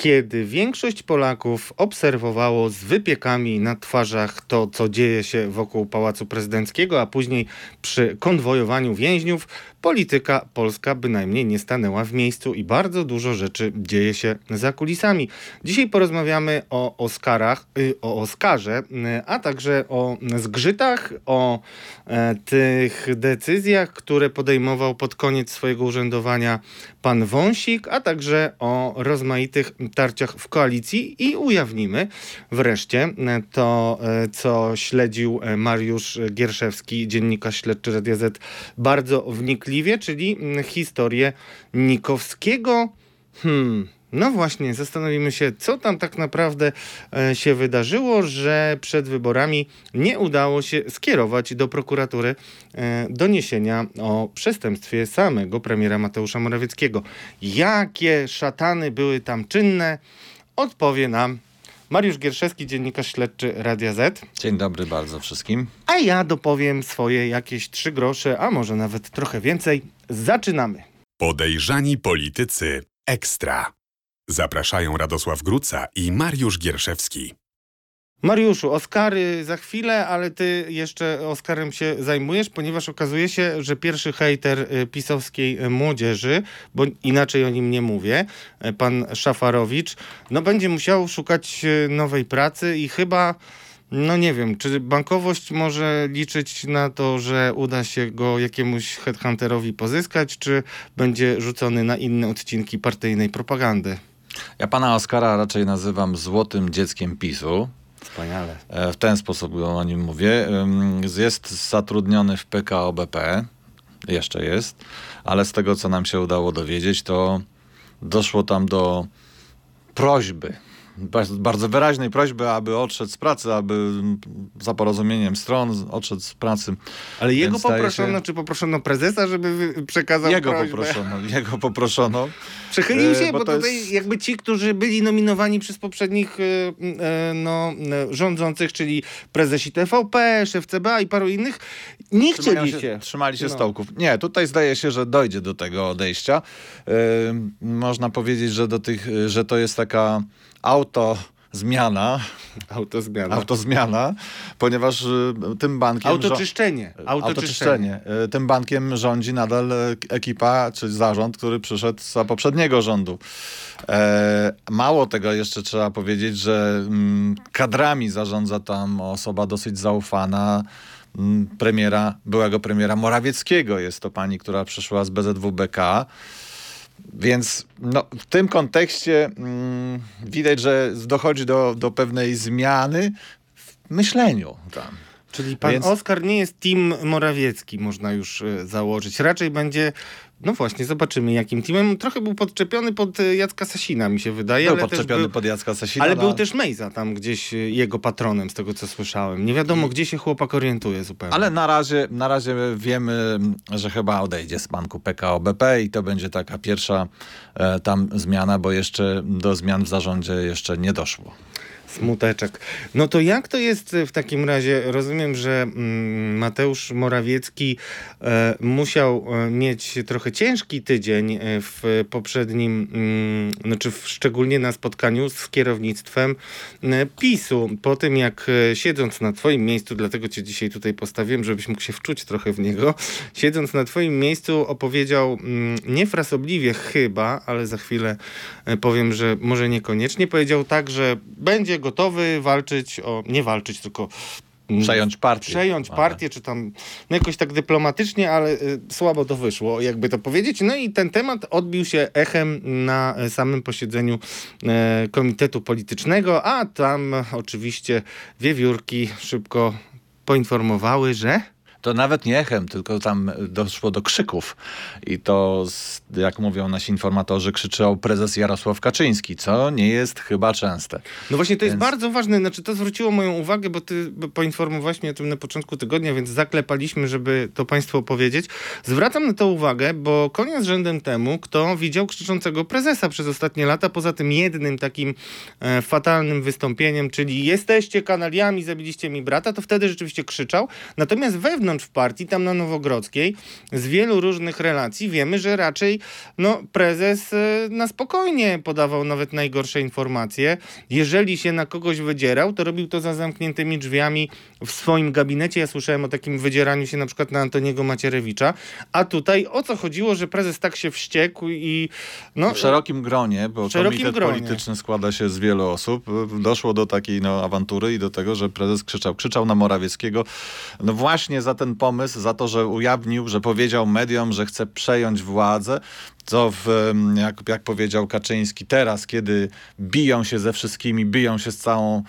kiedy większość Polaków obserwowało z wypiekami na twarzach to, co dzieje się wokół Pałacu Prezydenckiego, a później przy konwojowaniu więźniów, polityka polska bynajmniej nie stanęła w miejscu i bardzo dużo rzeczy dzieje się za kulisami. Dzisiaj porozmawiamy o Oscarach, y, o Oscarze, y, a także o zgrzytach, o e, tych decyzjach, które podejmował pod koniec swojego urzędowania pan Wąsik, a także o rozmaitych tarciach w koalicji i ujawnimy wreszcie e, to, e, co śledził Mariusz Gierszewski, dziennikarz śledczy Radia Z, bardzo wnikliwie, czyli historię Nikowskiego. Hmm, no właśnie, zastanowimy się, co tam tak naprawdę e, się wydarzyło, że przed wyborami nie udało się skierować do prokuratury e, doniesienia o przestępstwie samego premiera Mateusza Morawieckiego. Jakie szatany były tam czynne? Odpowie nam Mariusz Gierszewski, dziennikarz śledczy Radia Z. Dzień dobry bardzo wszystkim. A ja dopowiem swoje jakieś trzy grosze, a może nawet trochę więcej. Zaczynamy. Podejrzani politycy ekstra. Zapraszają Radosław Gruca i Mariusz Gierszewski. Mariuszu, Oscary za chwilę, ale ty jeszcze Oscarem się zajmujesz, ponieważ okazuje się, że pierwszy hejter y, pisowskiej y, młodzieży, bo inaczej o nim nie mówię, y, pan Szafarowicz, no będzie musiał szukać nowej pracy i chyba no nie wiem, czy bankowość może liczyć na to, że uda się go jakiemuś headhunterowi pozyskać, czy będzie rzucony na inne odcinki partyjnej propagandy? Ja pana Oskara raczej nazywam złotym dzieckiem PiSu. Wspaniale. E, w ten sposób o nim mówię. Jest zatrudniony w PKO BP. Jeszcze jest. Ale z tego, co nam się udało dowiedzieć, to doszło tam do prośby bardzo wyraźnej prośby, aby odszedł z pracy, aby za porozumieniem stron odszedł z pracy. Ale jego Więc poproszono, się... czy poproszono prezesa, żeby przekazał Jego prośbę? poproszono, jego poproszono. Przechylił się, e, bo, bo tutaj jest... jakby ci, którzy byli nominowani przez poprzednich e, e, no, rządzących, czyli prezesi TVP, szef CBA i paru innych, nie chcieli się. się. Trzymali się no. stołków. Nie, tutaj zdaje się, że dojdzie do tego odejścia. Można powiedzieć, że, do tych, że to jest taka auto zmiana. Autozmiana. Autozmiana, ponieważ y, tym bankiem... Autoczyszczenie. Autoczyszczenie. Y, tym bankiem rządzi nadal ekipa, czy zarząd, który przyszedł za poprzedniego rządu. E, mało tego jeszcze trzeba powiedzieć, że mm, kadrami zarządza tam osoba dosyć zaufana, mm, premiera, byłego premiera Morawieckiego. Jest to pani, która przyszła z BZWBK. Więc no, w tym kontekście mm, widać, że dochodzi do, do pewnej zmiany w myśleniu tam. Czyli pan Więc... Oskar nie jest team Morawiecki, można już y, założyć. Raczej będzie no właśnie, zobaczymy jakim teamem. Trochę był podczepiony pod e, Jacka Sasina, mi się wydaje. Był podczepiony był, pod Jacka Sasina. Ale no... był też Mejza tam gdzieś e, jego patronem, z tego co słyszałem. Nie wiadomo, gdzie się chłopak orientuje zupełnie. Ale na razie, na razie wiemy, że chyba odejdzie z banku PKO BP i to będzie taka pierwsza e, tam zmiana, bo jeszcze do zmian w zarządzie jeszcze nie doszło. Smuteczek. No to jak to jest w takim razie? Rozumiem, że mm, Mateusz Morawiecki e, musiał e, mieć trochę ciężki tydzień e, w poprzednim, mm, znaczy szczególnie na spotkaniu z kierownictwem e, PiSu. Po tym jak e, siedząc na twoim miejscu, dlatego cię dzisiaj tutaj postawiłem, żebyś mógł się wczuć trochę w niego, siedząc na twoim miejscu opowiedział mm, niefrasobliwie chyba, ale za chwilę e, powiem, że może niekoniecznie, powiedział tak, że będzie gotowy walczyć o, nie walczyć, tylko mm, Przejąć partię. Przejąć partię, czy tam no jakoś tak dyplomatycznie, ale y, słabo to wyszło, jakby to powiedzieć. No i ten temat odbił się echem na samym posiedzeniu y, Komitetu Politycznego, a tam oczywiście wiewiórki szybko poinformowały, że to nawet nie echem, tylko tam doszło do krzyków. I to, jak mówią nasi informatorzy, krzyczał prezes Jarosław Kaczyński, co nie jest chyba częste. No właśnie to więc... jest bardzo ważne, znaczy to zwróciło moją uwagę, bo ty poinformowałeś mnie o tym na początku tygodnia, więc zaklepaliśmy, żeby to państwu opowiedzieć. Zwracam na to uwagę, bo koniec rzędem temu, kto widział krzyczącego prezesa przez ostatnie lata, poza tym jednym takim e, fatalnym wystąpieniem, czyli jesteście kanaliami, zabiliście mi brata, to wtedy rzeczywiście krzyczał. Natomiast wewnątrz wewnątrz partii, tam na Nowogrodzkiej, z wielu różnych relacji wiemy, że raczej no, prezes e, na spokojnie podawał nawet najgorsze informacje. Jeżeli się na kogoś wydzierał, to robił to za zamkniętymi drzwiami w swoim gabinecie. Ja słyszałem o takim wydzieraniu się na przykład na Antoniego Macierewicza. A tutaj o co chodziło, że prezes tak się wściekł i... No, w szerokim gronie, bo szerokim komitet gronie. polityczny składa się z wielu osób, doszło do takiej no, awantury i do tego, że prezes krzyczał. Krzyczał na Morawieckiego no właśnie za ten pomysł, za to, że ujawnił, że powiedział mediom, że chce przejąć władzę, co w, jak, jak powiedział Kaczyński, teraz, kiedy biją się ze wszystkimi, biją się z całą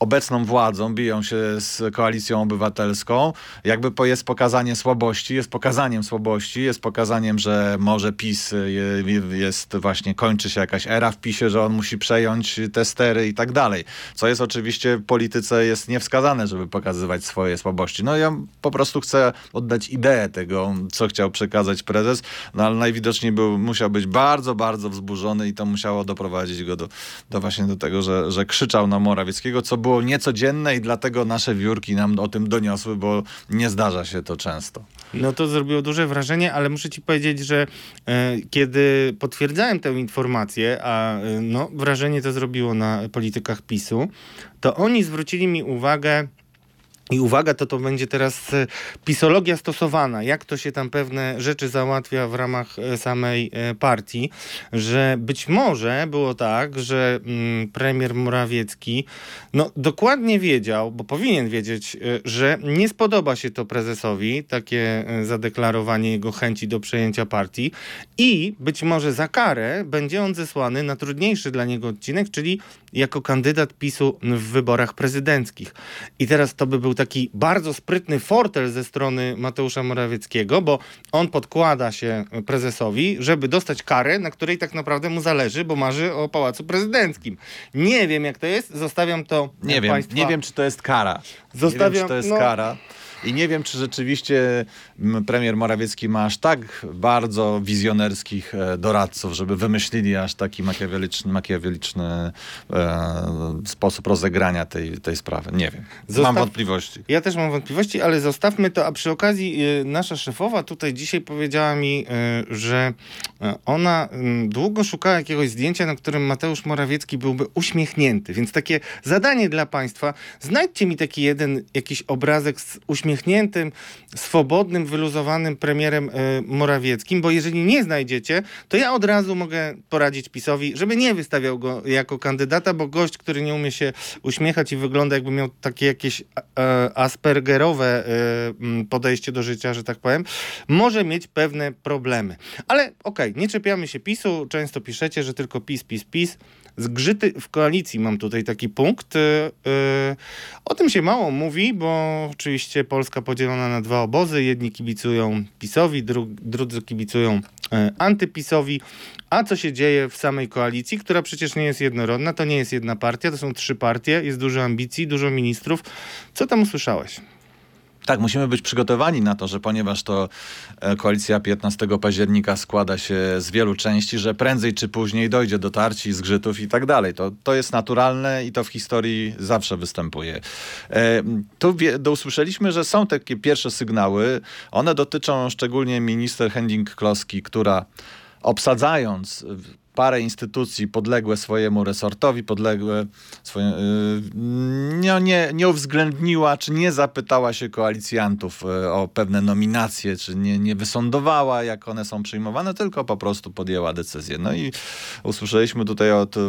obecną władzą, biją się z koalicją obywatelską, jakby jest pokazanie słabości, jest pokazaniem słabości, jest pokazaniem, że może PiS je- jest właśnie, kończy się jakaś era w PiSie, że on musi przejąć te stery i tak dalej. Co jest oczywiście w polityce jest niewskazane, żeby pokazywać swoje słabości. No ja po prostu chcę oddać ideę tego, co chciał przekazać prezes, no ale najwidoczniej był, musiał być bardzo, bardzo wzburzony i to musiało doprowadzić go do, do właśnie do tego, że, że krzyczał na Morawieckiego, co było niecodzienne i dlatego nasze wiórki nam o tym doniosły, bo nie zdarza się to często. No to zrobiło duże wrażenie, ale muszę ci powiedzieć, że e, kiedy potwierdzałem tę informację, a e, no, wrażenie to zrobiło na politykach PiSu, to oni zwrócili mi uwagę i uwaga, to to będzie teraz e, pisologia stosowana, jak to się tam pewne rzeczy załatwia w ramach e, samej e, partii, że być może było tak, że mm, premier Morawiecki no, dokładnie wiedział, bo powinien wiedzieć, że nie spodoba się to prezesowi, takie zadeklarowanie jego chęci do przejęcia partii. I być może za karę będzie on zesłany na trudniejszy dla niego odcinek, czyli jako kandydat PiSu w wyborach prezydenckich. I teraz to by był taki bardzo sprytny fortel ze strony Mateusza Morawieckiego, bo on podkłada się prezesowi, żeby dostać karę, na której tak naprawdę mu zależy, bo marzy o pałacu prezydenckim. Nie wiem, jak to jest, zostawiam to Nie wiem, państwa. nie wiem, czy to jest kara. nie wiem, Zostawiam- czy to jest no- kara. I nie wiem, czy rzeczywiście m, premier Morawiecki ma aż tak bardzo wizjonerskich e, doradców, żeby wymyślili aż taki makiaweliczny, makiaweliczny e, sposób rozegrania tej, tej sprawy. Nie wiem. Zostaw- Mam wątpliwości. Ja też mam wątpliwości, ale zostawmy to. A przy okazji y, nasza szefowa tutaj dzisiaj powiedziała mi, y, że ona y, długo szukała jakiegoś zdjęcia, na którym Mateusz Morawiecki byłby uśmiechnięty. Więc takie zadanie dla państwa. Znajdźcie mi taki jeden jakiś obrazek z uśmiechniętym, swobodnym, wyluzowanym premierem y, Morawieckim, bo jeżeli nie znajdziecie, to ja od razu mogę poradzić PiSowi, żeby nie wystawiał go jako kandydata, bo gość, który nie umie się uśmiechać i wygląda jakby miał takie jakieś e, aspergerowe e, m, podejście do życia, że tak powiem, może mieć pewne problemy. Ale okej, nie czepiamy się PiSu. Często piszecie, że tylko PiS, PiS, PiS. Zgrzyty w koalicji, mam tutaj taki punkt. E, e, o tym się mało mówi, bo oczywiście Polska podzielona na dwa obozy. Jedni kibicują PiSowi, dru, drudzy kibicują e, antypisowi. A co się dzieje w samej koalicji, która przecież nie jest jednorodna, to nie jest jedna partia, to są trzy partie, jest dużo ambicji, dużo ministrów. Co tam usłyszałeś? Tak, musimy być przygotowani na to, że ponieważ to e, koalicja 15 października składa się z wielu części, że prędzej czy później dojdzie do tarci, zgrzytów i tak dalej. To, to jest naturalne i to w historii zawsze występuje. E, tu usłyszeliśmy, że są takie pierwsze sygnały. One dotyczą szczególnie minister Hending-Kloski, która obsadzając parę instytucji podległe swojemu resortowi, podległe swoje, yy, nie, nie, nie uwzględniła, czy nie zapytała się koalicjantów yy, o pewne nominacje, czy nie, nie wysądowała, jak one są przyjmowane, tylko po prostu podjęła decyzję. No i usłyszeliśmy tutaj od y,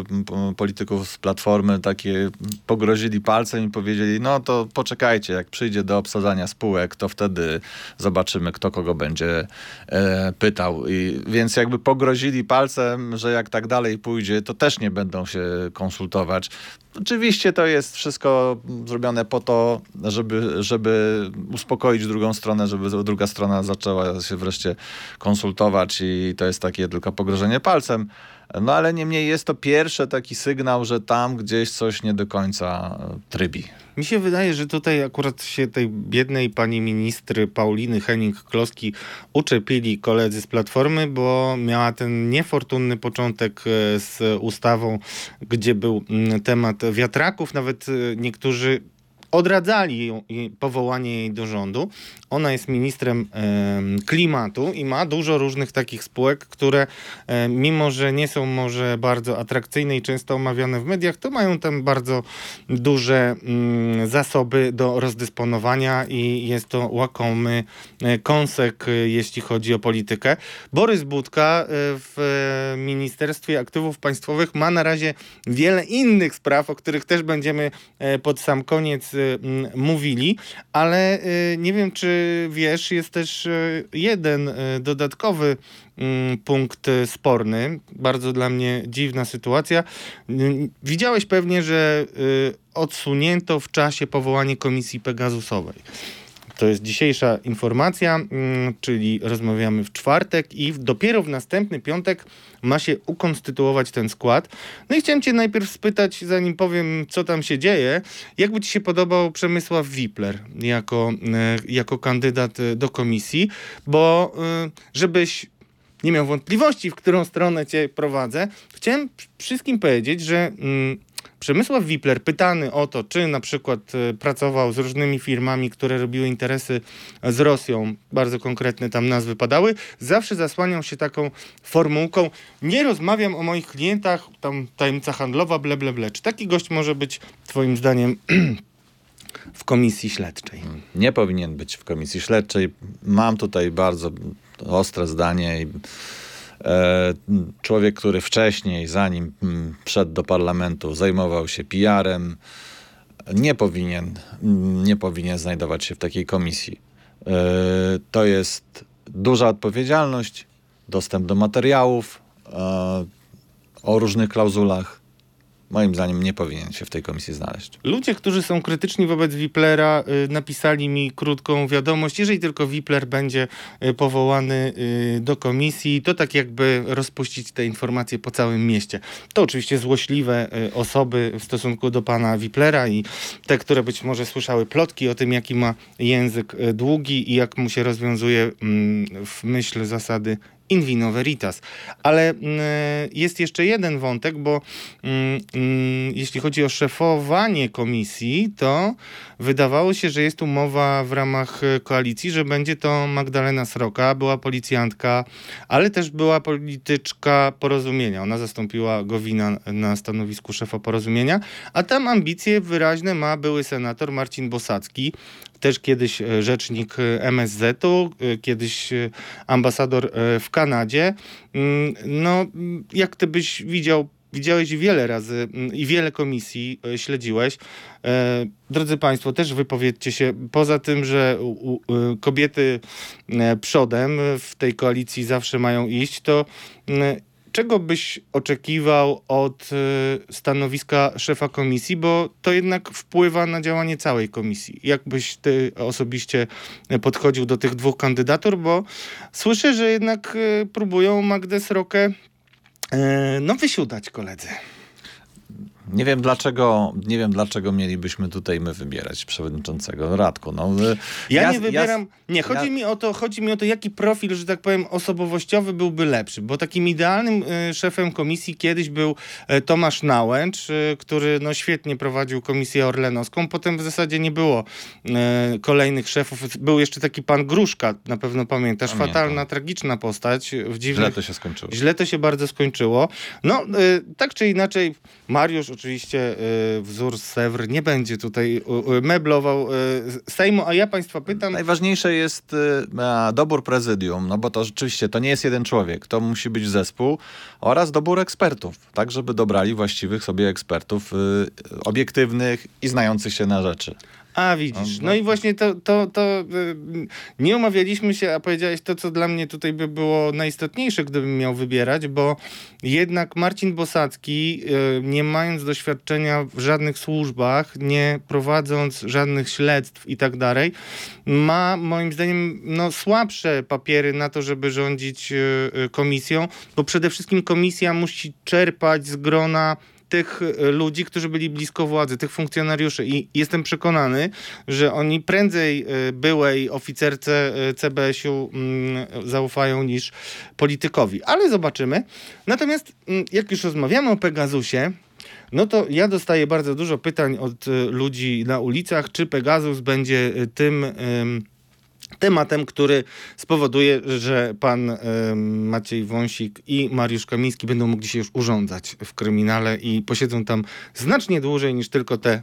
polityków z Platformy takie, pogrozili palcem i powiedzieli, no to poczekajcie, jak przyjdzie do obsadzania spółek, to wtedy zobaczymy, kto kogo będzie e, pytał. I, więc jakby pogrozili palcem, że jak tak dalej pójdzie, to też nie będą się konsultować. Oczywiście to jest wszystko zrobione po to, żeby, żeby uspokoić drugą stronę, żeby druga strona zaczęła się wreszcie konsultować i to jest takie tylko pogrożenie palcem. No ale niemniej jest to pierwszy taki sygnał, że tam gdzieś coś nie do końca e, trybi. Mi się wydaje, że tutaj akurat się tej biednej pani ministry Pauliny Henning-Kloski uczepili koledzy z Platformy, bo miała ten niefortunny początek e, z ustawą, gdzie był mm, temat wiatraków. Nawet e, niektórzy odradzali ją, powołanie jej do rządu. Ona jest ministrem klimatu i ma dużo różnych takich spółek, które mimo, że nie są może bardzo atrakcyjne i często omawiane w mediach, to mają tam bardzo duże mm, zasoby do rozdysponowania i jest to łakomy e, kąsek, e, jeśli chodzi o politykę. Borys Budka e, w Ministerstwie Aktywów Państwowych ma na razie wiele innych spraw, o których też będziemy pod sam koniec mówili, ale nie wiem, czy wiesz, jest też jeden dodatkowy Mm, punkt sporny. Bardzo dla mnie dziwna sytuacja. Widziałeś pewnie, że y, odsunięto w czasie powołanie komisji Pegasusowej. To jest dzisiejsza informacja, mm, czyli rozmawiamy w czwartek i dopiero w następny piątek ma się ukonstytuować ten skład. No i chciałem cię najpierw spytać, zanim powiem, co tam się dzieje, jakby ci się podobał Przemysław Wipler jako, y, jako kandydat do komisji, bo y, żebyś nie miał wątpliwości, w którą stronę cię prowadzę, chciałem wszystkim powiedzieć, że mm, Przemysław Wipler, pytany o to, czy na przykład y, pracował z różnymi firmami, które robiły interesy z Rosją, bardzo konkretne tam nazwy padały, zawsze zasłaniał się taką formułką, nie rozmawiam o moich klientach, tam tajemnica handlowa, ble, ble, ble. Czy taki gość może być twoim zdaniem w komisji śledczej? Nie powinien być w komisji śledczej. Mam tutaj bardzo ostre zdanie. E, człowiek, który wcześniej, zanim mm, wszedł do parlamentu, zajmował się PR-em, nie powinien, nie powinien znajdować się w takiej komisji. E, to jest duża odpowiedzialność, dostęp do materiałów e, o różnych klauzulach moim zdaniem nie powinien się w tej komisji znaleźć. Ludzie, którzy są krytyczni wobec Wiplera, y, napisali mi krótką wiadomość. Jeżeli tylko Wipler będzie y, powołany y, do komisji, to tak jakby rozpuścić te informacje po całym mieście. To oczywiście złośliwe osoby w stosunku do pana Wiplera i te, które być może słyszały plotki o tym, jaki ma język długi i jak mu się rozwiązuje mm, w myśl zasady in vino veritas. Ale mm, jest jeszcze jeden wątek, bo mm, mm, jeśli chodzi o szefowanie komisji, to wydawało się, że jest umowa w ramach e, koalicji, że będzie to Magdalena Sroka, była policjantka, ale też była polityczka porozumienia. Ona zastąpiła Gowina na stanowisku szefa porozumienia, a tam ambicje wyraźne ma były senator Marcin Bosacki, też kiedyś e, rzecznik e, MSZ-u, e, kiedyś ambasador w Kanadzie. Mm, no, jak ty byś widział Widziałeś wiele razy mm, i wiele komisji śledziłeś. Drodzy Państwo, też wypowiedzcie się. Poza tym, że kobiety przodem w tej koalicji zawsze mają iść, to mm, czego byś oczekiwał od y, stanowiska szefa komisji, bo to jednak wpływa na działanie całej komisji. Jak byś ty osobiście podchodził do tych dwóch kandydatur, bo słyszę, że jednak y, próbują Magdę Srokę y, no wysiudać koledzy. Nie wiem dlaczego, nie wiem dlaczego mielibyśmy tutaj my wybierać przewodniczącego Radku. No, ja, ja nie wybieram. Ja, nie, chodzi ja... mi o to, chodzi mi o to, jaki profil, że tak powiem, osobowościowy byłby lepszy, bo takim idealnym y, szefem komisji kiedyś był y, Tomasz Nałęcz, y, który no, świetnie prowadził komisję orlenowską. Potem w zasadzie nie było kolejnych szefów. Był jeszcze taki pan Gruszka, na pewno pamiętasz. Pamiętam. Fatalna, tragiczna postać. W dziwnych... Źle to się skończyło. Źle to się bardzo skończyło. No, tak czy inaczej, Mariusz oczywiście y, wzór Sewr nie będzie tutaj meblował y, Sejmu, a ja państwa pytam... Najważniejsze jest y, dobór prezydium, no bo to rzeczywiście to nie jest jeden człowiek, to musi być zespół oraz dobór ekspertów, tak żeby dobrali właściwych sobie ekspertów obiektywnych i znających się na rzeczy. A widzisz, no, i właśnie to, to, to y, nie umawialiśmy się, a powiedziałeś to, co dla mnie tutaj by było najistotniejsze, gdybym miał wybierać, bo jednak Marcin Bosacki, y, nie mając doświadczenia w żadnych służbach, nie prowadząc żadnych śledztw i tak dalej, ma moim zdaniem no, słabsze papiery na to, żeby rządzić y, komisją, bo przede wszystkim komisja musi czerpać z grona tych e, ludzi, którzy byli blisko władzy, tych funkcjonariuszy i jestem przekonany, że oni prędzej e, byłej oficerce e, CBS-u mm, zaufają niż politykowi. Ale zobaczymy. Natomiast mm, jak już rozmawiamy o Pegasusie, no to ja dostaję bardzo dużo pytań od ludzi na ulicach, czy Pegasus będzie tym tematem, który spowoduje, że pan Maciej Wąsik i Mariusz Kamiński będą mogli się już urządzać w kryminale i posiedzą tam znacznie dłużej niż tylko te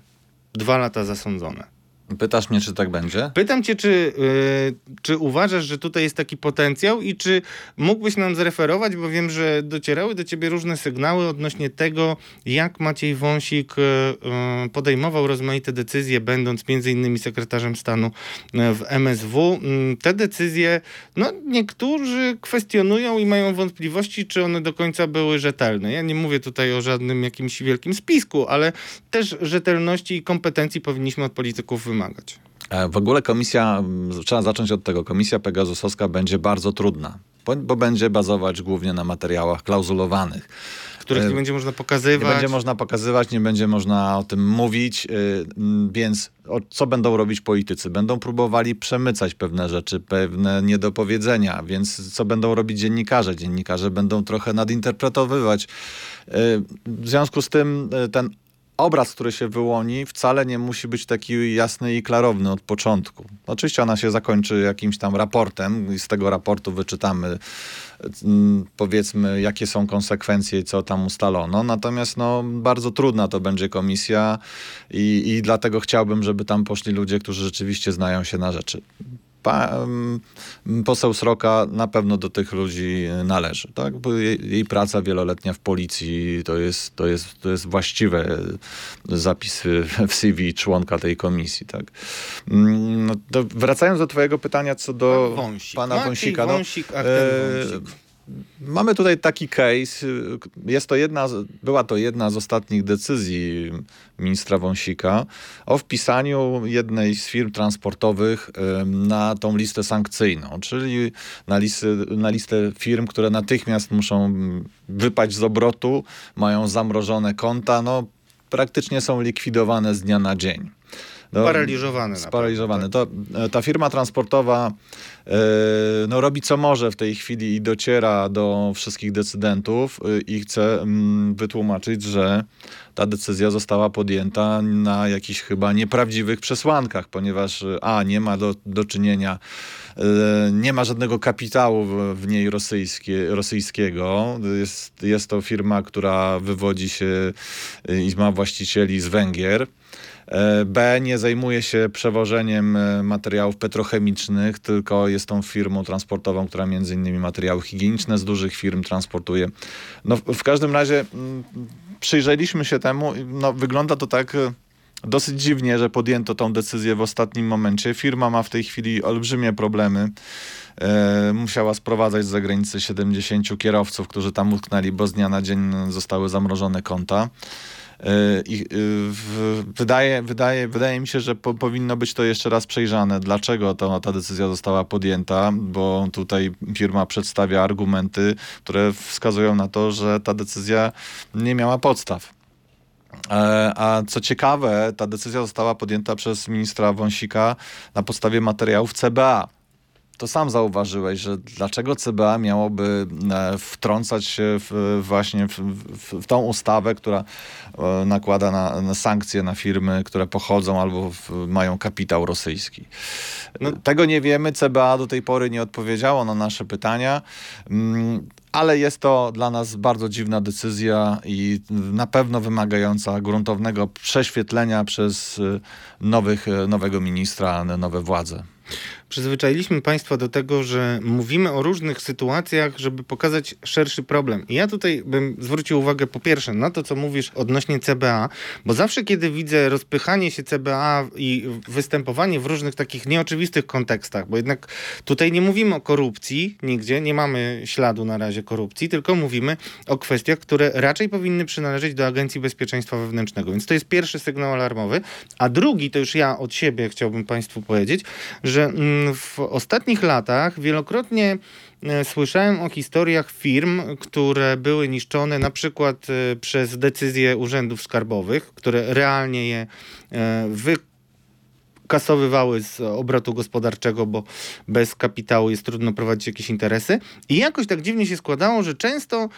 dwa lata zasądzone. Pytasz mnie, czy tak będzie? Pytam cię, czy, yy, czy uważasz, że tutaj jest taki potencjał i czy mógłbyś nam zreferować, bo wiem, że docierały do ciebie różne sygnały odnośnie tego, jak Maciej Wąsik yy, podejmował rozmaite decyzje, będąc między innymi sekretarzem stanu y, w MSW. Yy, te decyzje, no niektórzy kwestionują i mają wątpliwości, czy one do końca były rzetelne. Ja nie mówię tutaj o żadnym jakimś wielkim spisku, ale też rzetelności i kompetencji powinniśmy od polityków wymagać wymagać. E, w ogóle komisja, trzeba zacząć od tego, komisja Pegasusowska będzie bardzo trudna, bo, bo będzie bazować głównie na materiałach klauzulowanych których nie e, będzie można pokazywać. Nie będzie można pokazywać, nie będzie można o tym mówić, e, więc co będą robić politycy? Będą próbowali przemycać pewne rzeczy, pewne niedopowiedzenia, więc co będą robić dziennikarze? Dziennikarze będą trochę nadinterpretowywać. W związku z tym ten obraz, który się wyłoni, wcale nie musi być taki jasny i klarowny od początku. Oczywiście ona się zakończy jakimś tam raportem i z tego raportu wyczytamy mm, powiedzmy, jakie są konsekwencje i co tam ustalono. Natomiast no, bardzo trudna to będzie komisja i, i dlatego chciałbym, żeby tam poszli ludzie, którzy rzeczywiście znają się na rzeczy pa, poseł Sroka na pewno do tych ludzi należy. Tak? Bo jej, jej, praca wieloletnia w policji to jest, to jest, to jest właściwe zapisy w CV członka tej komisji. Tak? Mm, no, wracając do twojego pytania co do Wąsik. pana Wąsika. No, Wąsik, a ten e, Wąsik. Mamy tutaj taki case. Jest to jedna, była to jedna z ostatnich decyzji ministra Wąsika o wpisaniu jednej z firm transportowych na tą listę sankcyjną, czyli na, listę, na listę firm, które natychmiast muszą wypaść z obrotu, mają zamrożone konta, no praktycznie są likwidowane z dnia na dzień. No, sparaliżowane. Sparaliżowane. To, e, ta firma transportowa e, no, robi co może w tej chwili i dociera do wszystkich decydentów e, i chce mm, wytłumaczyć, że ta decyzja została podjęta na jakichś chyba nieprawdziwych przesłankach, ponieważ a, nie ma do, do czynienia nie ma żadnego kapitału w, w niej rosyjskie, rosyjskiego. Jest, jest to firma, która wywodzi się i ma właścicieli z Węgier. E, B nie zajmuje się przewożeniem e, materiałów petrochemicznych, tylko jest tą firmą transportową, która między innymi materiały higieniczne z dużych firm transportuje. No, w każdym razie przyjrzeliśmy się temu, no, wygląda to tak e, dosyć dziwnie, że podjęto tą decyzję w ostatnim momencie. Firma ma w tej chwili olbrzymie problemy. Musiała sprowadzać z zagranicy 70 kierowców, którzy tam utknęli, bo z dnia na dzień zostały zamrożone konta. E, I wydaje, wydaje, wydaje mi się, że po, powinno być to jeszcze raz przejrzane. Dlaczego to, ta decyzja została podjęta? Bo tutaj firma przedstawia argumenty, które wskazują na to, że ta decyzja nie miała podstaw. E, a co ciekawe, ta decyzja została podjęta przez ministra Wąsika na podstawie materiałów CBA to sam zauważyłeś, że dlaczego CBA miałoby e, wtrącać się w, właśnie w, w, w tą ustawę, która e, nakłada na, na, sankcje na firmy, które pochodzą albo mają kapitał rosyjski. No. Tego nie wiemy. CBA do tej pory nie odpowiedziało na nasze pytania. Mm, ale jest to dla nas bardzo dziwna decyzja i na pewno wymagająca gruntownego prześwietlenia przez e, nowych, nowego ministra, nowe władze przyzwyczailiśmy Państwa do tego, że mówimy o różnych sytuacjach, żeby pokazać szerszy problem. I ja tutaj bym zwrócił uwagę po pierwsze na to, co mówisz odnośnie CBA, bo zawsze, kiedy widzę rozpychanie się CBA i występowanie w różnych takich nieoczywistych kontekstach, bo jednak tutaj nie mówimy o korupcji nigdzie, nie mamy śladu na razie korupcji, tylko mówimy o kwestiach, które raczej powinny przynależeć do Agencji Bezpieczeństwa Wewnętrznego. Więc to jest pierwszy sygnał alarmowy. A drugi, to już ja od siebie chciałbym Państwu powiedzieć, że mm, w ostatnich latach wielokrotnie e, słyszałem o historiach firm, które były niszczone na przykład e, przez decyzje urzędów skarbowych, które realnie je e, wy kasowywały z obrotu gospodarczego, bo bez kapitału jest trudno prowadzić jakieś interesy. I jakoś tak dziwnie się składało, że często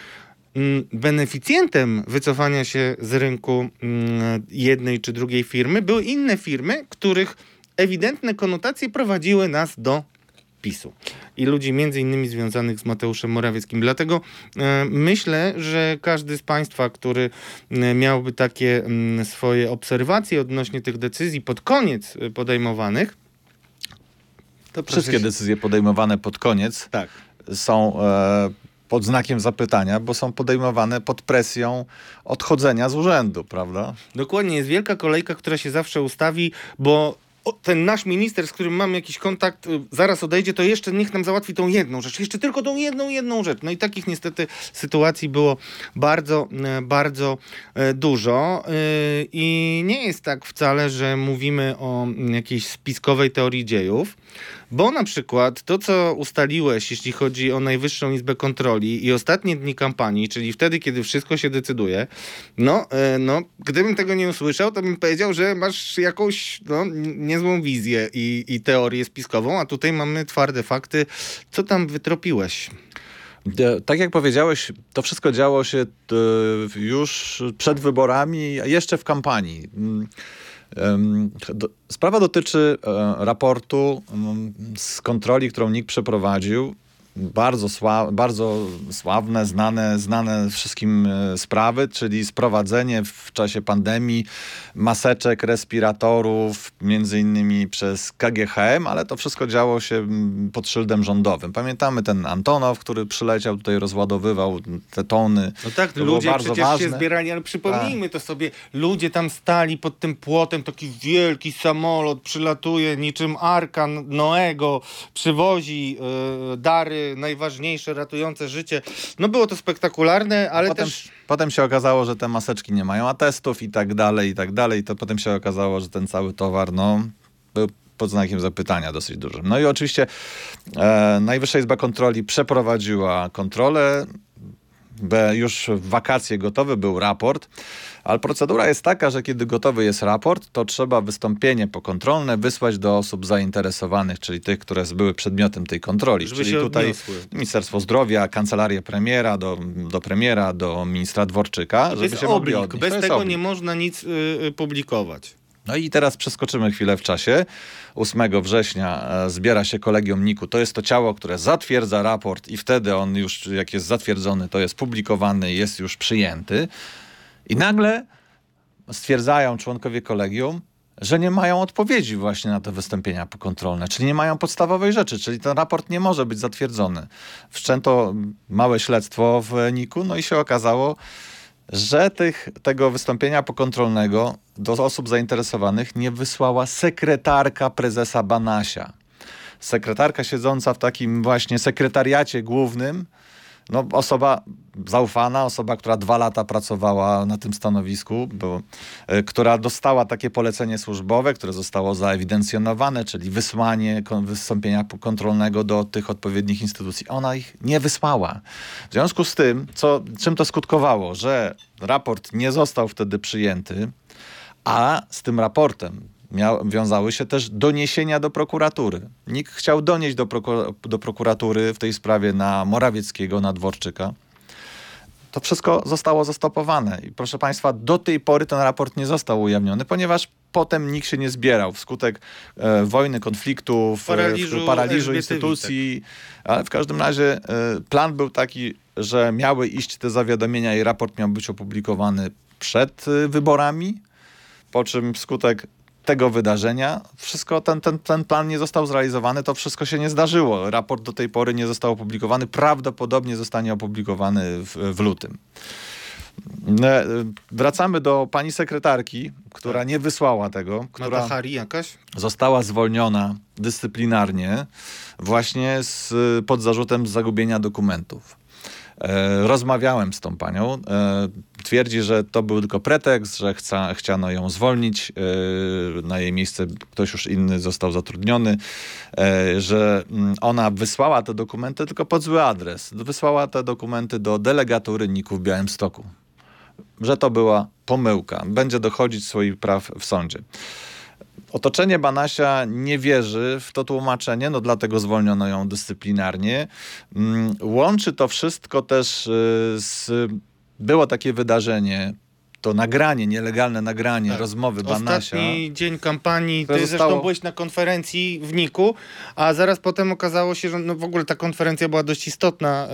mm, beneficjentem wycofania się z rynku mm, jednej czy drugiej firmy były inne firmy, których ewidentne konotacje prowadziły nas do PiSu i ludzi między innymi związanych z Mateuszem Morawieckim. Dlatego e, myślę, że każdy z Państwa, który e, miałby takie m, swoje obserwacje odnośnie tych decyzji pod koniec e, podejmowanych, to wszystkie się... decyzje podejmowane pod koniec tak. są e, pod znakiem zapytania, bo są podejmowane pod presją odchodzenia z urzędu, prawda? Dokładnie, jest wielka kolejka, która się zawsze ustawi, bo ten nasz minister, z którym mam jakiś kontakt, y, zaraz odejdzie, to jeszcze niech nam załatwi tą jedną rzecz. Jeszcze tylko tą jedną, jedną rzecz. No i takich niestety sytuacji było bardzo, y, bardzo y, dużo. I nie jest tak wcale, że mówimy o jakiejś spiskowej teorii dziejów. Bo na przykład to, co ustaliłeś, jeśli chodzi o Najwyższą Izbę Kontroli i ostatnie dni kampanii, czyli wtedy, kiedy wszystko się decyduje, no, e, no gdybym tego nie usłyszał, to bym powiedział, że masz jakąś no, niezłą wizję i, i teorię spiskową, a tutaj mamy twarde fakty. Co tam wytropiłeś? Tak jak powiedziałeś, to wszystko działo się e, już przed wyborami, jeszcze w kampanii. Mm, sprawa dotyczy e, raportu z kontroli, którą NIK przeprowadził bardzo, sła, bardzo sławne, znane, znane wszystkim e, sprawy, czyli sprowadzenie w czasie pandemii maseczek, respiratorów, między innymi przez KGHM, ale to wszystko działo się pod szyldem rządowym. Pamiętamy ten Antonow, który przyleciał tutaj, rozładowywał te tony. No tak, to ludzie przecież ważne. się zbierali, ale przypomnijmy to sobie, ludzie tam stali pod tym płotem, taki wielki samolot przylatuje niczym Arkan Noego, przywozi yy, dary najważniejsze, ratujące życie. No było to spektakularne, ale potem, też... Potem się okazało, że te maseczki nie mają atestów i tak dalej, i tak dalej. To potem się okazało, że ten cały towar, no, był pod znakiem zapytania dosyć dużym. No i oczywiście e, Najwyższa Izba Kontroli przeprowadziła kontrolę już w wakacje gotowy był raport, ale procedura jest taka, że kiedy gotowy jest raport, to trzeba wystąpienie pokontrolne wysłać do osób zainteresowanych, czyli tych, które były przedmiotem tej kontroli. Żeby czyli tutaj odniosły. Ministerstwo Zdrowia, Kancelarię Premiera, do, do premiera, do ministra Dworczyka, żeby się oblik. mogli Bez tego oblik. nie można nic yy, publikować. No i teraz przeskoczymy chwilę w czasie. 8 września e, zbiera się kolegium NIK-u. To jest to ciało, które zatwierdza raport i wtedy on już, jak jest zatwierdzony, to jest publikowany, jest już przyjęty. I nagle stwierdzają członkowie kolegium, że nie mają odpowiedzi właśnie na te wystąpienia pokontrolne, czyli nie mają podstawowej rzeczy, czyli ten raport nie może być zatwierdzony. Wszczęto małe śledztwo w NIK-u, no i się okazało, że tych, tego wystąpienia pokontrolnego do osób zainteresowanych nie wysłała sekretarka prezesa Banasia. Sekretarka siedząca w takim właśnie sekretariacie głównym, no, osoba zaufana, osoba, która dwa lata pracowała na tym stanowisku, bo, y, która dostała takie polecenie służbowe, które zostało zaewidencjonowane, czyli wysłanie wystąpienia kontrolnego do tych odpowiednich instytucji. Ona ich nie wysłała. W związku z tym, co, czym to skutkowało, że raport nie został wtedy przyjęty, a z tym raportem miał, wiązały się też doniesienia do prokuratury. Nikt chciał donieść do, prokur do prokuratury w tej sprawie na Morawieckiego, na Dworczyka. To wszystko zostało zastopowane i proszę Państwa, do tej pory ten raport nie został ujawniony, ponieważ potem nikt się nie zbierał wskutek e, wojny, konfliktów, paraliżu, paraliżu instytucji. Ale w każdym razie e, plan był taki, że miały iść te zawiadomienia i raport miał być opublikowany przed e, wyborami, po czym wskutek tego wydarzenia. Wszystko, ten, ten, ten plan nie został zrealizowany, to wszystko się nie zdarzyło. Raport do tej pory nie został opublikowany, prawdopodobnie zostanie opublikowany w, w lutym. E, wracamy do pani sekretarki, która tak. nie wysłała tego, która Hari jakaś? została zwolniona dyscyplinarnie właśnie z, pod zarzutem zagubienia dokumentów. E, rozmawiałem z tą panią. E, twierdzi, że to był tylko pretekst, że chca, chciano ją zwolnić. E, na jej miejsce ktoś już inny został zatrudniony, że mm, ona wysłała te dokumenty tylko pod zły adres. Wysłała te dokumenty do delegatury NIK-u w Białymstoku. Że to była pomyłka. Będzie dochodzić swoich praw w sądzie. Otoczenie Banasia nie wierzy w to tłumaczenie, no dlatego zwolniono ją dyscyplinarnie. Mm, Łączy to wszystko też y, z. Było takie wydarzenie, to nagranie, nielegalne nagranie Tak. rozmowy Banasia. Ostatni dzień kampanii, ty zostało- zresztą byłeś na konferencji w Niku, a zaraz potem okazało się, że no w ogóle ta konferencja była dość istotna,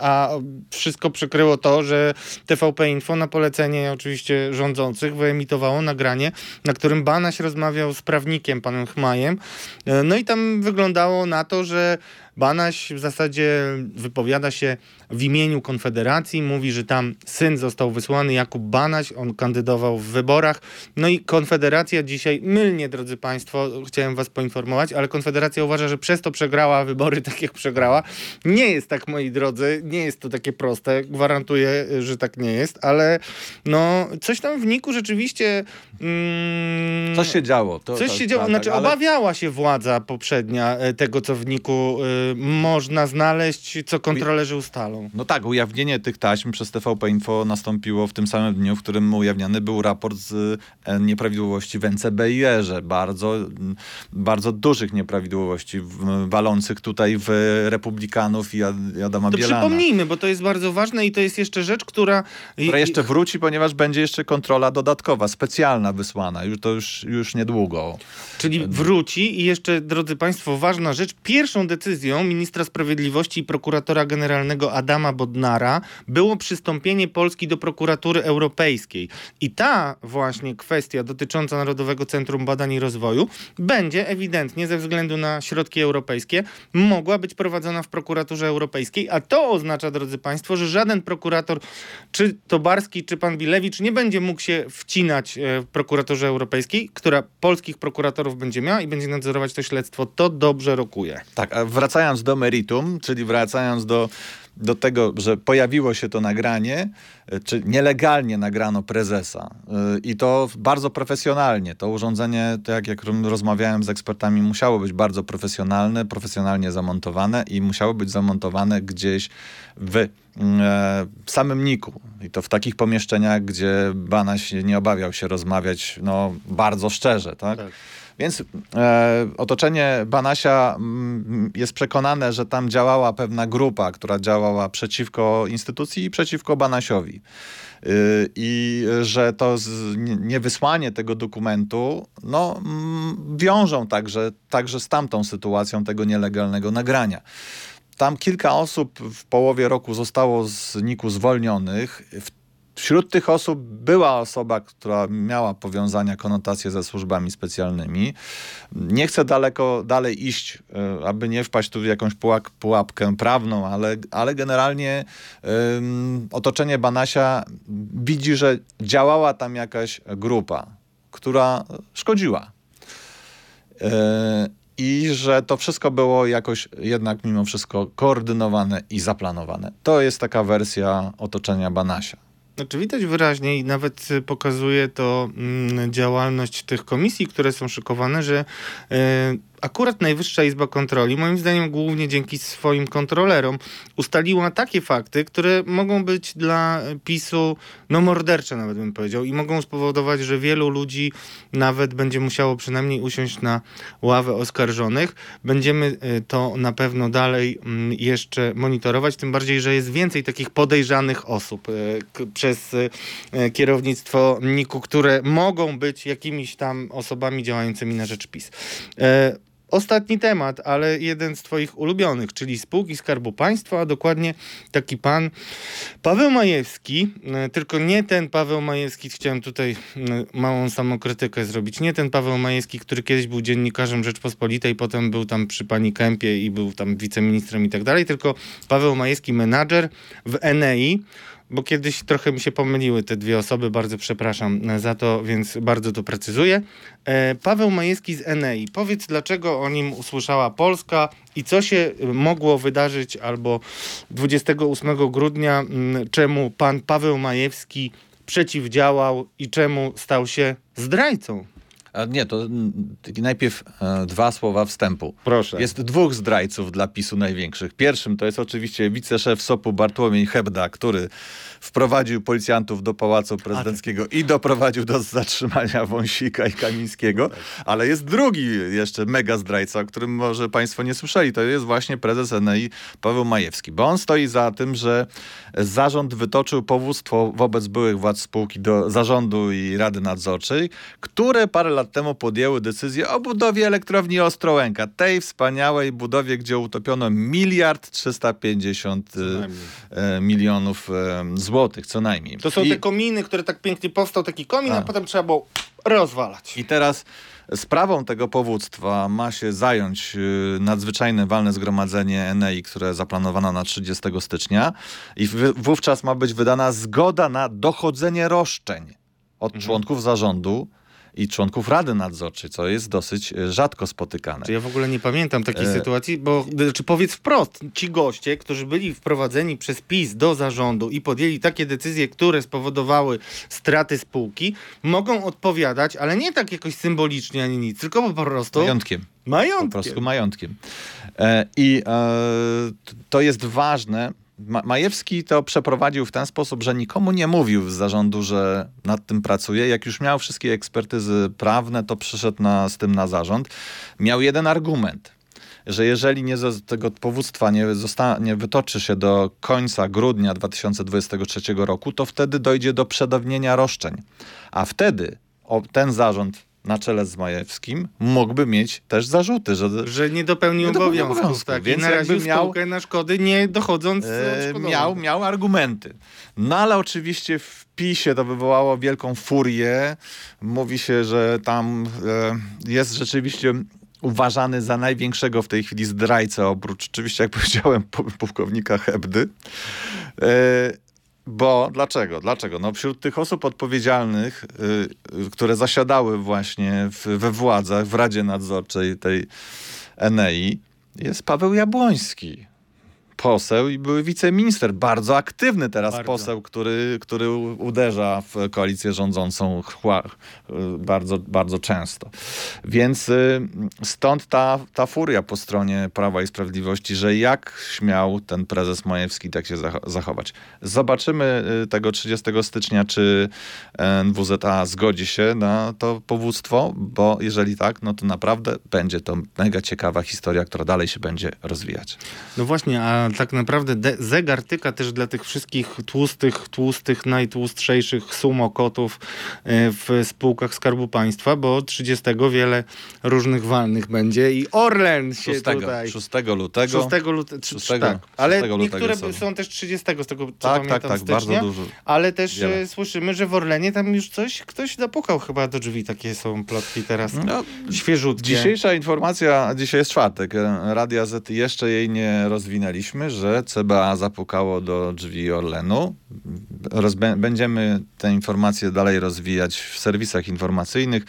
a wszystko przykryło to, że TVP Info na polecenie oczywiście rządzących wyemitowało nagranie, na którym Banaś rozmawiał z prawnikiem, panem Chmajem. E, No i tam wyglądało na to, że Banaś w zasadzie wypowiada się w imieniu Konfederacji, mówi, że tam syn został wysłany, Jakub Banaś, on kandydował w wyborach. No i Konfederacja dzisiaj, mylnie drodzy Państwo, chciałem Was poinformować, ale Konfederacja uważa, że przez to przegrała wybory tak jak przegrała. Nie jest tak, moi drodzy, nie jest to takie proste, gwarantuję, że tak nie jest, ale no coś tam w Niku rzeczywiście... Mm, Co się działo? To, Coś to- się działo, tak, znaczy ale- obawiała się władza poprzednia e, tego, co w Niku y, można znaleźć, co kontrolerzy ustalą. No tak, ujawnienie tych taśm przez TVP Info nastąpiło w tym samym dniu, w którym ujawniany był raport z e, nieprawidłowości w NCBIR-ze. Bardzo, bardzo dużych nieprawidłowości walących tutaj w Republikanów i Ad- i Adama To Bielana. przypomnijmy, bo to jest bardzo ważne i to jest jeszcze rzecz, która... Która jeszcze wróci, ponieważ będzie jeszcze kontrola dodatkowa, specjalna wysłana. Już, to już, już niedługo. Czyli wróci i jeszcze, drodzy Państwo, ważna rzecz. Pierwszą decyzją ministra sprawiedliwości i prokuratora generalnego Adama Bodnara było przystąpienie Polski do prokuratury europejskiej. I ta właśnie kwestia dotycząca Narodowego Centrum Badań i Rozwoju będzie ewidentnie ze względu na środki europejskie mogła być prowadzona w prokuraturze europejskiej, a to oznacza, drodzy Państwo, że żaden prokurator, czy Tobarski, czy pan Bilewicz, nie będzie mógł się wcinać e, w prokuraturze europejskiej, która polskich prokuratorów będzie miała i będzie nadzorować to śledztwo. To dobrze rokuje. Tak, a wracając do meritum, czyli wracając do, do tego, że pojawiło się to nagranie, y, czy nielegalnie nagrano prezesa y, i to bardzo profesjonalnie. To urządzenie, tak jak rozmawiałem z ekspertami, musiało być bardzo profesjonalne, profesjonalnie zamontowane i musiało być zamontowane gdzieś w e, w samym Niku. I to w takich pomieszczeniach, gdzie Banaś nie obawiał się rozmawiać no, bardzo szczerze, tak? Tak. Więc e, otoczenie Banasia mm, jest przekonane, że tam działała pewna grupa, która działała przeciwko instytucji i przeciwko Banasiowi. Y, I że to z, niewysłanie tego dokumentu no, mm, wiążą także, także z tamtą sytuacją tego nielegalnego nagrania. Tam kilka osób w połowie roku zostało z NIK-u zwolnionych. Wśród tych osób była osoba, która miała powiązania, konotacje ze służbami specjalnymi. Nie chcę daleko dalej iść, e, aby nie wpaść tu w jakąś pułap, pułapkę prawną, ale, ale generalnie ym, otoczenie Banasia widzi, że działała tam jakaś grupa, która szkodziła. E, I że to wszystko było jakoś jednak mimo wszystko koordynowane i zaplanowane. To jest taka wersja otoczenia Banasia. Znaczy widać wyraźnie i nawet pokazuje to mm, działalność tych komisji, które są szykowane, że y, akurat Najwyższa Izba Kontroli, moim zdaniem głównie dzięki swoim kontrolerom, ustaliła takie fakty, które mogą być dla PiSu no mordercze nawet bym powiedział i mogą spowodować, że wielu ludzi nawet będzie musiało przynajmniej usiąść na ławę oskarżonych. Będziemy y, to na pewno dalej mm, jeszcze monitorować, tym bardziej, że jest więcej takich podejrzanych osób y, przez y, kierownictwo NIK-u, które mogą być jakimiś tam osobami działającymi na rzecz PiS. Ostatni temat, ale jeden z Twoich ulubionych, czyli spółki Skarbu Państwa, a dokładnie taki pan Paweł Majewski, e, tylko nie ten Paweł Majewski, chciałem tutaj e, małą samokrytykę zrobić, nie ten Paweł Majewski, który kiedyś był dziennikarzem Rzeczpospolitej, potem był tam przy pani Kępie i był tam wiceministrem i tak dalej, tylko Paweł Majewski, menadżer w Enei, bo kiedyś trochę mi się pomyliły te dwie osoby, bardzo przepraszam e, za to, więc bardzo to precyzuję. E, Paweł Majewski z Enei. Powiedz, dlaczego o nim usłyszała Polska i co się e, mogło wydarzyć albo 28 grudnia, czemu pan Paweł Majewski przeciwdziałał i czemu stał się zdrajcą? Nie, to mm, najpierw e, dwa słowa wstępu. Proszę. Jest dwóch zdrajców dla PiSu największych. Pierwszym to jest oczywiście wiceszef SOP-u Bartłomiej Hebda, który wprowadził policjantów do Pałacu Prezydenckiego i doprowadził do zatrzymania Wąsika i Kamińskiego. Ale jest drugi jeszcze mega zdrajca, o którym może państwo nie słyszeli. To jest właśnie prezes NEI Paweł Majewski. Bo on stoi za tym, że zarząd wytoczył powództwo wobec byłych władz spółki do zarządu i rady nadzorczej, które parę lat temu podjęły decyzję o budowie elektrowni Ostrołęka. Tej wspaniałej budowie, gdzie utopiono miliard 350 najmniej. e, milionów e, złotych, co najmniej. To są I- te kominy, które tak pięknie powstał taki komin, a, A. potem trzeba było rozwalać. I teraz sprawą tego powództwa ma się zająć y, nadzwyczajne walne zgromadzenie Enei, które zaplanowano na 30 stycznia i wówczas ma być wydana zgoda na dochodzenie roszczeń od członków zarządu i członków Rady Nadzorczej, co jest dosyć y, rzadko spotykane. Ja w ogóle nie pamiętam takiej E. sytuacji, bo czy powiedz wprost, ci goście, którzy byli wprowadzeni przez PiS do zarządu i podjęli takie decyzje, które spowodowały straty spółki, mogą odpowiadać, ale nie tak jakoś symbolicznie ani nic, tylko po prostu Majątkiem. Po majątkiem. prostu majątkiem. E, I e, to jest ważne. Ma- Majewski to przeprowadził w ten sposób, że nikomu nie mówił z zarządu, że nad tym pracuje. Jak już miał wszystkie ekspertyzy prawne, to przyszedł na, z tym na zarząd. Miał jeden argument, że jeżeli nie z tego powództwa nie, zosta- nie wytoczy się do końca grudnia 2023 roku, to wtedy dojdzie do przedawnienia roszczeń. A wtedy o, ten zarząd na czele z Majewskim mógłby mieć też zarzuty, że Że nie dopełnił Nie obowiązków, obowiązków, tak, więc naraził miał- spółkę na szkody, nie dochodząc e, miał, miał argumenty. No ale oczywiście w PiSie to wywołało wielką furię. Mówi się, że tam e, jest rzeczywiście uważany za największego w tej chwili zdrajcę, oprócz oczywiście, jak powiedziałem, pu- pułkownika Hebdy. E, bo dlaczego? Dlaczego? No wśród tych osób odpowiedzialnych, y, które zasiadały właśnie w, we władzach, w Radzie Nadzorczej tej Enei, jest Paweł Jabłoński. Poseł i były wiceminister, bardzo aktywny teraz Bardzo. poseł, który, który uderza w koalicję rządzącą chła, y, bardzo, bardzo często. Więc y, stąd ta, ta furia po stronie Prawa i Sprawiedliwości, że jak śmiał ten prezes Majewski tak się zach- zachować. Zobaczymy y, tego 30 stycznia, czy NWZA zgodzi się na to powództwo, bo jeżeli tak, no to naprawdę będzie to mega ciekawa historia, która dalej się będzie rozwijać. No właśnie, a tak naprawdę zegar tyka też dla tych wszystkich tłustych, tłustych, najtłustrzejszych sumokotów e, w spółkach Skarbu Państwa, bo 30 wiele różnych walnych będzie i Orlen się 6, tutaj... 6 lutego. 6 lutego, 6, 6 tak. Ale 6 lutego niektóre są. są też 30, z tego co Tak, pamiętam, tak, tak, bardzo dużo. Ale też Wiele. e, słyszymy, że w Orlenie tam już coś, ktoś zapukał chyba do drzwi, takie są plotki teraz. No, Świeżutkie. Dzisiejsza informacja, dzisiaj jest czwartek, Radia Z jeszcze jej nie rozwinęliśmy, że CBA zapukało do drzwi Orlenu. Rozbę- będziemy te informacje dalej rozwijać w serwisach informacyjnych,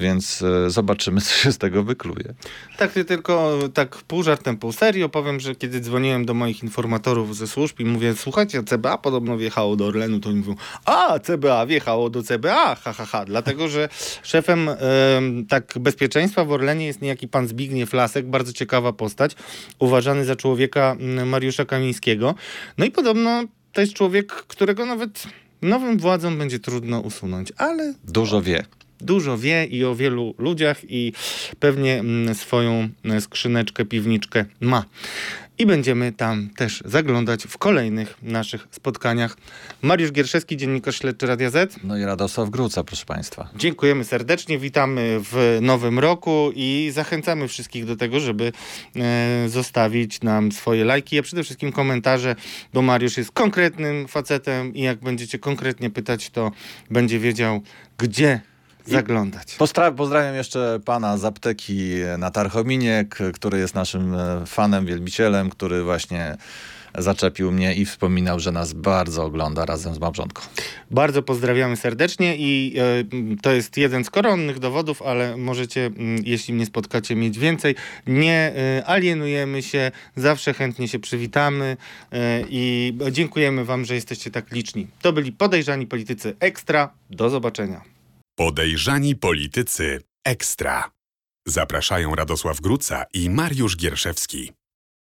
więc e, zobaczymy, co się z tego wykluje. Tak, ty tylko tak pół żartem, pół serio powiem, że kiedy dzwoniłem do moich informatorów ze służb i mówię, słuchajcie, CBA podobno wjechało do Orlenu, to oni mówią, a, CBA wjechało do CBA, ha, ha, ha. Dlatego, że szefem em, tak bezpieczeństwa w Orlenie jest niejaki pan Zbigniew Lasek, bardzo ciekawa postać, uważany za człowieka mm, Mariusza Kamińskiego. No i podobno to jest człowiek, którego nawet nowym władzom będzie trudno usunąć, ale Dużo wie. Dużo wie i o wielu ludziach i pewnie mm, swoją e, skrzyneczkę, piwniczkę ma. I będziemy tam też zaglądać w kolejnych naszych spotkaniach. Mariusz Gierszewski, dziennikarz śledczy Radia Z. No i Radosław Gruca, proszę Państwa. Dziękujemy serdecznie, witamy w nowym roku i zachęcamy wszystkich do tego, żeby e, zostawić nam swoje lajki, a przede wszystkim komentarze, bo Mariusz jest konkretnym facetem i jak będziecie konkretnie pytać, to będzie wiedział, gdzie zaglądać. Pozdrawiam jeszcze pana z apteki na Tarchominie, który jest naszym e, fanem, wielbicielem, który właśnie zaczepił mnie i wspominał, że nas bardzo ogląda razem z małżonką. Bardzo pozdrawiamy serdecznie i e, to jest jeden z koronnych dowodów, ale możecie, jeśli mnie spotkacie, mieć więcej. Nie e, alienujemy się, zawsze chętnie się przywitamy i dziękujemy wam, że jesteście tak liczni. To byli podejrzani politycy ekstra. Do zobaczenia. Podejrzani politycy ekstra. Zapraszają Radosław Gruca i Mariusz Gierszewski.